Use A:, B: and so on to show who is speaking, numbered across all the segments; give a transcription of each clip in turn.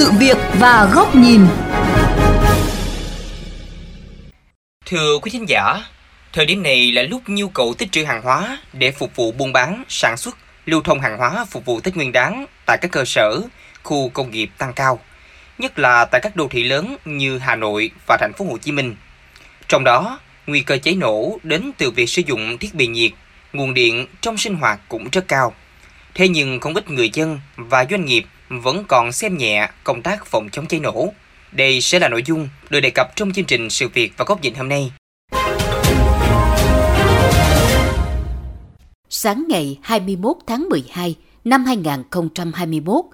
A: sự việc và góc nhìn.
B: Thưa quý khán giả, thời điểm này là lúc nhu cầu tích trữ hàng hóa để phục vụ buôn bán, sản xuất, lưu thông hàng hóa phục vụ Tết Nguyên đán tại các cơ sở, khu công nghiệp tăng cao, nhất là tại các đô thị lớn như Hà Nội và thành phố Hồ Chí Minh. Trong đó, nguy cơ cháy nổ đến từ việc sử dụng thiết bị nhiệt, nguồn điện trong sinh hoạt cũng rất cao. Thế nhưng không ít người dân và doanh nghiệp vẫn còn xem nhẹ công tác phòng chống cháy nổ. Đây sẽ là nội dung được đề cập trong chương trình Sự việc và góc nhìn hôm nay.
C: Sáng ngày 21 tháng 12 năm 2021,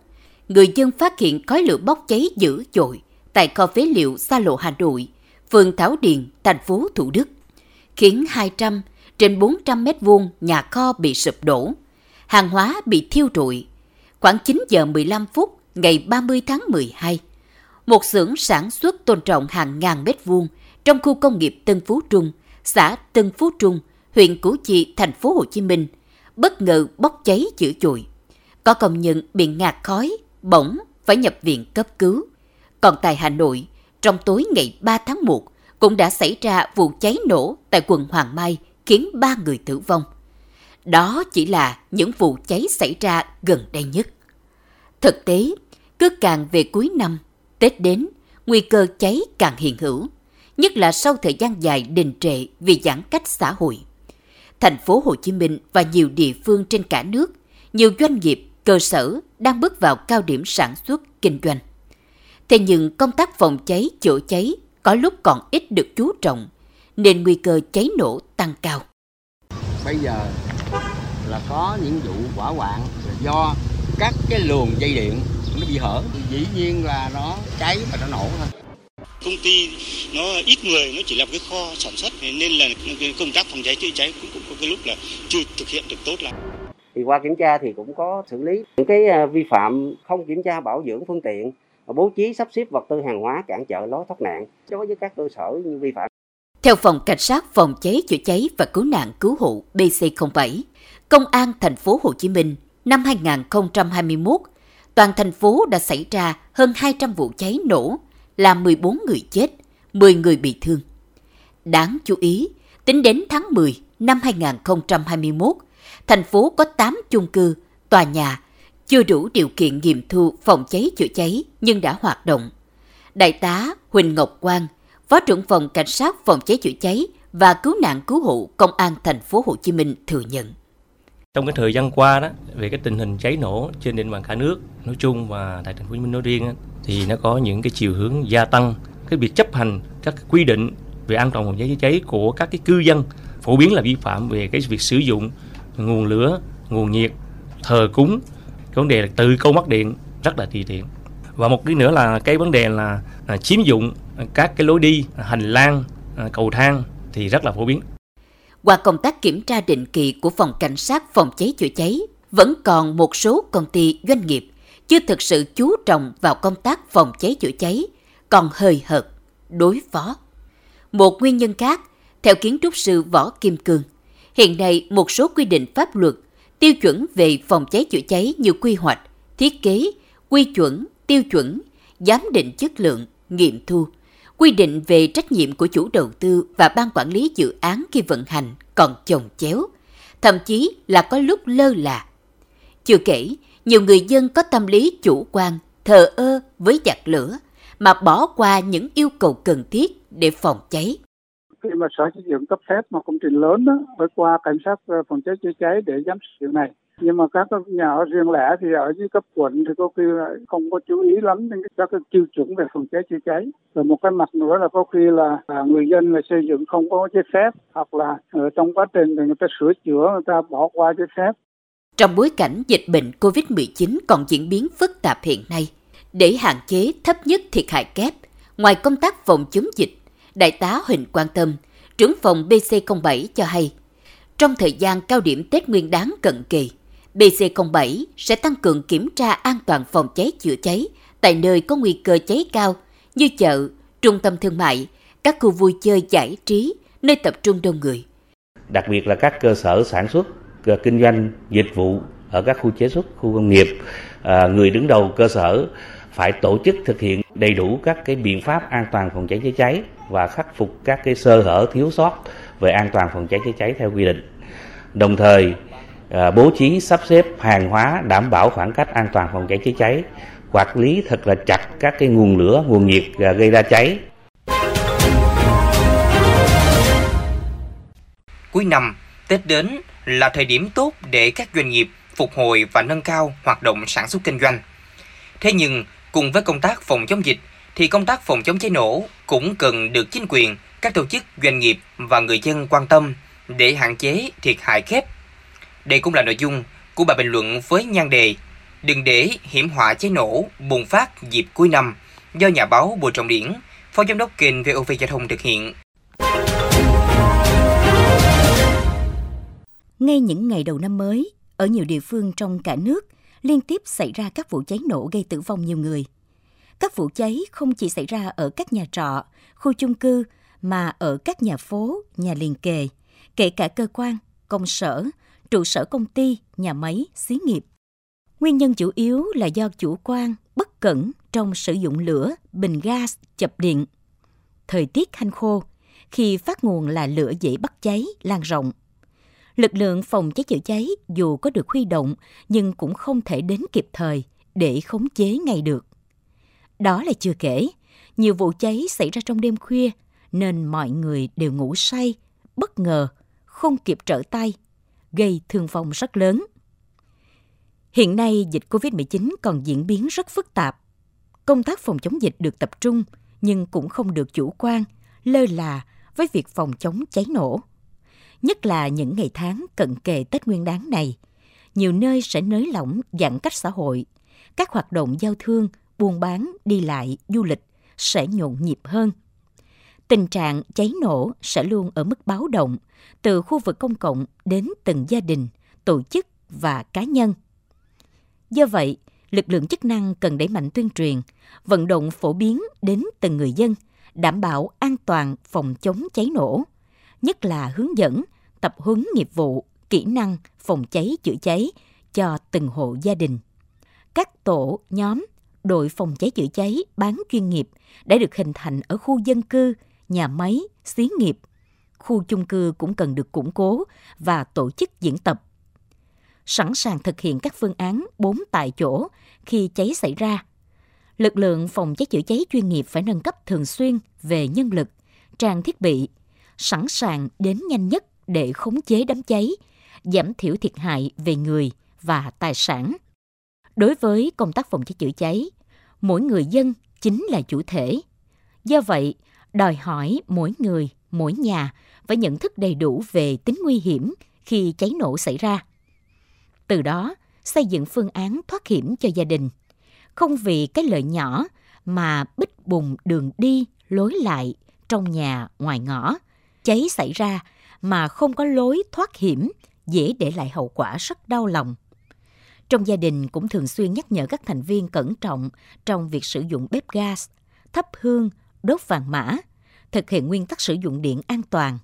C: người dân phát hiện khói lửa bốc cháy dữ dội tại kho phế liệu xa lộ Hà Nội, phường Thảo Điền, thành phố Thủ Đức, khiến 200 trên 400 mét vuông nhà kho bị sụp đổ, hàng hóa bị thiêu rụi. Khoảng 9 giờ 15 phút ngày 30 tháng 12, một xưởng sản xuất tôn trọng hàng ngàn mét vuông trong khu công nghiệp Tân Phú Trung, xã Tân Phú Trung, huyện Củ Chi, thành phố Hồ Chí Minh, bất ngờ bốc cháy dữ dội. Có công nhân bị ngạt khói, bỏng, phải nhập viện cấp cứu. Còn tại Hà Nội, trong tối ngày 3 tháng 1, cũng đã xảy ra vụ cháy nổ tại quận Hoàng Mai khiến ba người tử vong. Đó chỉ là những vụ cháy xảy ra gần đây nhất. Thực tế, cứ càng về cuối năm, Tết đến, nguy cơ cháy càng hiện hữu, nhất là sau thời gian dài đình trệ vì giãn cách xã hội. Thành phố Hồ Chí Minh và nhiều địa phương trên cả nước, nhiều doanh nghiệp, cơ sở đang bước vào cao điểm sản xuất, kinh doanh. Thế nhưng công tác phòng cháy, chữa cháy có lúc còn ít được chú trọng, nên nguy cơ cháy nổ tăng cao.
D: Bây giờ là có những vụ hỏa hoạn do các cái luồng dây điện nó bị hở, dĩ nhiên là nó cháy và nó nổ thôi.
E: Công ty nó ít người, nó chỉ là cái kho sản xuất nên là công tác phòng cháy chữa cháy cũng, cũng có cái lúc là chưa thực hiện được tốt lắm
F: thì qua kiểm tra thì cũng có xử lý những cái à, vi phạm không kiểm tra bảo dưỡng phương tiện bố trí sắp xếp vật tư hàng hóa cản trở lối thoát nạn đối với các cơ sở như vi phạm.
C: Theo Phòng Cảnh sát Phòng cháy chữa cháy và Cứu nạn Cứu hộ BC07, Công an thành phố Hồ Chí Minh năm 2021, toàn thành phố đã xảy ra hơn 200 vụ cháy nổ, làm 14 người chết, 10 người bị thương. Đáng chú ý, tính đến tháng 10 năm 2021, thành phố có 8 chung cư, tòa nhà chưa đủ điều kiện nghiệm thu phòng cháy chữa cháy nhưng đã hoạt động. Đại tá Huỳnh Ngọc Quang, Phó trưởng phòng Cảnh sát phòng cháy chữa cháy và cứu nạn cứu hộ Công an thành phố Hồ Chí Minh thừa nhận.
G: Trong cái thời gian qua đó, về cái tình hình cháy nổ trên địa bàn cả nước nói chung và tại thành phố Hồ Chí Minh nói riêng thì nó có những cái chiều hướng gia tăng. Cái việc chấp hành các quy định về an toàn phòng cháy chữa cháy của các cái cư dân phổ biến là vi phạm về cái việc sử dụng nguồn lửa, nguồn nhiệt, thờ cúng. Cái vấn đề là từ câu mắc điện rất là tùy tiện. Và một cái nữa là cái vấn đề là, là chiếm dụng các cái lối đi hành lang à, cầu thang thì rất là phổ biến
C: qua công tác kiểm tra định kỳ của phòng cảnh sát phòng cháy chữa cháy vẫn còn một số công ty doanh nghiệp chưa thực sự chú trọng vào công tác phòng cháy chữa cháy còn hơi hợt đối phó. Một nguyên nhân khác theo kiến trúc sư võ kim cương hiện nay một số quy định pháp luật tiêu chuẩn về phòng cháy chữa cháy như quy hoạch, thiết kế, quy chuẩn, tiêu chuẩn, giám định chất lượng, nghiệm thu, quy định về trách nhiệm của chủ đầu tư và ban quản lý dự án khi vận hành còn chồng chéo, thậm chí là có lúc lơ là. Chưa kể, nhiều người dân có tâm lý chủ quan, thờ ơ với giặc lửa mà bỏ qua những yêu cầu cần thiết để phòng cháy
H: khi mà sở xây dựng cấp phép một công trình lớn đó phải qua cảnh sát phòng cháy chữa cháy để giám sát điều này nhưng mà các nhà ở riêng lẻ thì ở dưới cấp quận thì có khi không có chú ý lắm đến các cái tiêu chuẩn về phòng cháy chữa cháy. Rồi một cái mặt nữa là có khi là, là người dân là xây dựng không có giấy phép hoặc là ở trong quá trình thì người ta sửa chữa người ta bỏ qua giấy phép.
C: Trong bối cảnh dịch bệnh COVID-19 còn diễn biến phức tạp hiện nay, để hạn chế thấp nhất thiệt hại kép, ngoài công tác phòng chống dịch, Đại tá Huỳnh Quan Tâm, trưởng phòng BC07 cho hay, trong thời gian cao điểm Tết Nguyên đáng cận kỳ, BC07 sẽ tăng cường kiểm tra an toàn phòng cháy chữa cháy tại nơi có nguy cơ cháy cao như chợ, trung tâm thương mại, các khu vui chơi giải trí, nơi tập trung đông người.
I: Đặc biệt là các cơ sở sản xuất, kinh doanh, dịch vụ ở các khu chế xuất, khu công nghiệp, à, người đứng đầu cơ sở phải tổ chức thực hiện đầy đủ các cái biện pháp an toàn phòng cháy chữa cháy và khắc phục các cái sơ hở thiếu sót về an toàn phòng cháy chữa cháy theo quy định. Đồng thời Ờ, bố trí sắp xếp hàng hóa đảm bảo khoảng cách an toàn phòng cháy chữa cháy, quản lý thật là chặt các cái nguồn lửa, nguồn nhiệt ờ, gây ra cháy.
B: Cuối năm, Tết đến là thời điểm tốt để các doanh nghiệp phục hồi và nâng cao hoạt động sản xuất kinh doanh. Thế nhưng, cùng với công tác phòng chống dịch, thì công tác phòng chống cháy nổ cũng cần được chính quyền, các tổ chức, doanh nghiệp và người dân quan tâm để hạn chế thiệt hại kép. Đây cũng là nội dung của bài bình luận với nhan đề Đừng để hiểm họa cháy nổ bùng phát dịp cuối năm do nhà báo Bùi Trọng Điển, Phó Giám đốc kênh VOV Giao thông thực hiện.
J: Ngay những ngày đầu năm mới, ở nhiều địa phương trong cả nước liên tiếp xảy ra các vụ cháy nổ gây tử vong nhiều người. Các vụ cháy không chỉ xảy ra ở các nhà trọ, khu chung cư mà ở các nhà phố, nhà liền kề, kể cả cơ quan, công sở, trụ sở công ty, nhà máy, xí nghiệp. Nguyên nhân chủ yếu là do chủ quan, bất cẩn trong sử dụng lửa, bình gas, chập điện. Thời tiết hanh khô, khi phát nguồn là lửa dễ bắt cháy, lan rộng – lực lượng phòng cháy chữa cháy dù có được huy động nhưng cũng không thể đến kịp thời để khống chế ngay được. Đó là chưa kể, nhiều vụ cháy xảy ra trong đêm khuya nên mọi người đều ngủ say, bất ngờ, không kịp trở tay, gây thương vong rất lớn. Hiện nay dịch COVID-19 còn diễn biến rất phức tạp. Công tác phòng chống dịch được tập trung nhưng cũng không được chủ quan, lơ là với việc phòng chống cháy nổ nhất là những ngày tháng cận kề Tết Nguyên đán này. Nhiều nơi sẽ nới lỏng giãn cách xã hội, các hoạt động giao thương, buôn bán, đi lại, du lịch sẽ nhộn nhịp hơn. Tình trạng cháy nổ sẽ luôn ở mức báo động, từ khu vực công cộng đến từng gia đình, tổ chức và cá nhân. Do vậy, lực lượng chức năng cần đẩy mạnh tuyên truyền, vận động phổ biến đến từng người dân, đảm bảo an toàn phòng chống cháy nổ, nhất là hướng dẫn, tập huấn nghiệp vụ, kỹ năng phòng cháy chữa cháy cho từng hộ gia đình. Các tổ, nhóm, đội phòng cháy chữa cháy bán chuyên nghiệp đã được hình thành ở khu dân cư, nhà máy, xí nghiệp. Khu chung cư cũng cần được củng cố và tổ chức diễn tập. Sẵn sàng thực hiện các phương án bốn tại chỗ khi cháy xảy ra. Lực lượng phòng cháy chữa cháy chuyên nghiệp phải nâng cấp thường xuyên về nhân lực, trang thiết bị, sẵn sàng đến nhanh nhất để khống chế đám cháy, giảm thiểu thiệt hại về người và tài sản. Đối với công tác phòng cháy chữa cháy, mỗi người dân chính là chủ thể. Do vậy, đòi hỏi mỗi người, mỗi nhà phải nhận thức đầy đủ về tính nguy hiểm khi cháy nổ xảy ra. Từ đó, xây dựng phương án thoát hiểm cho gia đình. Không vì cái lợi nhỏ mà bích bùng đường đi, lối lại trong nhà ngoài ngõ. Cháy xảy ra mà không có lối thoát hiểm, dễ để lại hậu quả rất đau lòng. Trong gia đình cũng thường xuyên nhắc nhở các thành viên cẩn trọng trong việc sử dụng bếp gas, thắp hương, đốt vàng mã, thực hiện nguyên tắc sử dụng điện an toàn.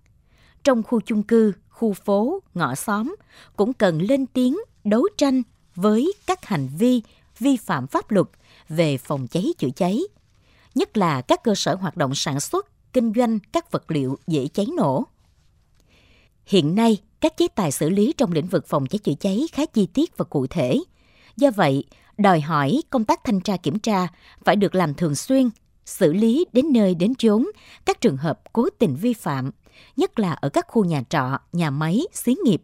J: Trong khu chung cư, khu phố, ngõ xóm cũng cần lên tiếng đấu tranh với các hành vi vi phạm pháp luật về phòng cháy chữa cháy, nhất là các cơ sở hoạt động sản xuất, kinh doanh các vật liệu dễ cháy nổ. Hiện nay, các chế tài xử lý trong lĩnh vực phòng cháy chữa cháy khá chi tiết và cụ thể. Do vậy, đòi hỏi công tác thanh tra kiểm tra phải được làm thường xuyên, xử lý đến nơi đến chốn các trường hợp cố tình vi phạm, nhất là ở các khu nhà trọ, nhà máy, xí nghiệp.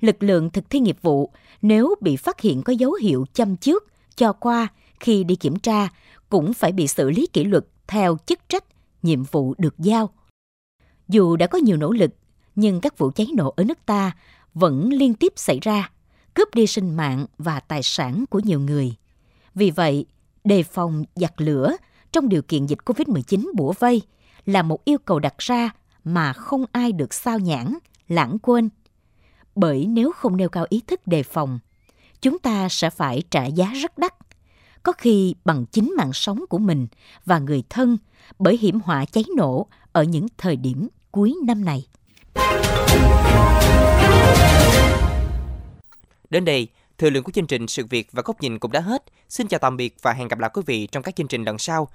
J: Lực lượng thực thi nghiệp vụ nếu bị phát hiện có dấu hiệu châm trước, cho qua khi đi kiểm tra cũng phải bị xử lý kỷ luật theo chức trách, nhiệm vụ được giao. Dù đã có nhiều nỗ lực nhưng các vụ cháy nổ ở nước ta vẫn liên tiếp xảy ra, cướp đi sinh mạng và tài sản của nhiều người. Vì vậy, đề phòng giặc lửa trong điều kiện dịch COVID-19 bủa vây là một yêu cầu đặt ra mà không ai được sao nhãn, lãng quên. Bởi nếu không nêu cao ý thức đề phòng, chúng ta sẽ phải trả giá rất đắt, có khi bằng chính mạng sống của mình và người thân bởi hiểm họa cháy nổ ở những thời điểm cuối năm này.
B: Đến đây, thời lượng của chương trình Sự Việc và Góc Nhìn cũng đã hết. Xin chào tạm biệt và hẹn gặp lại quý vị trong các chương trình lần sau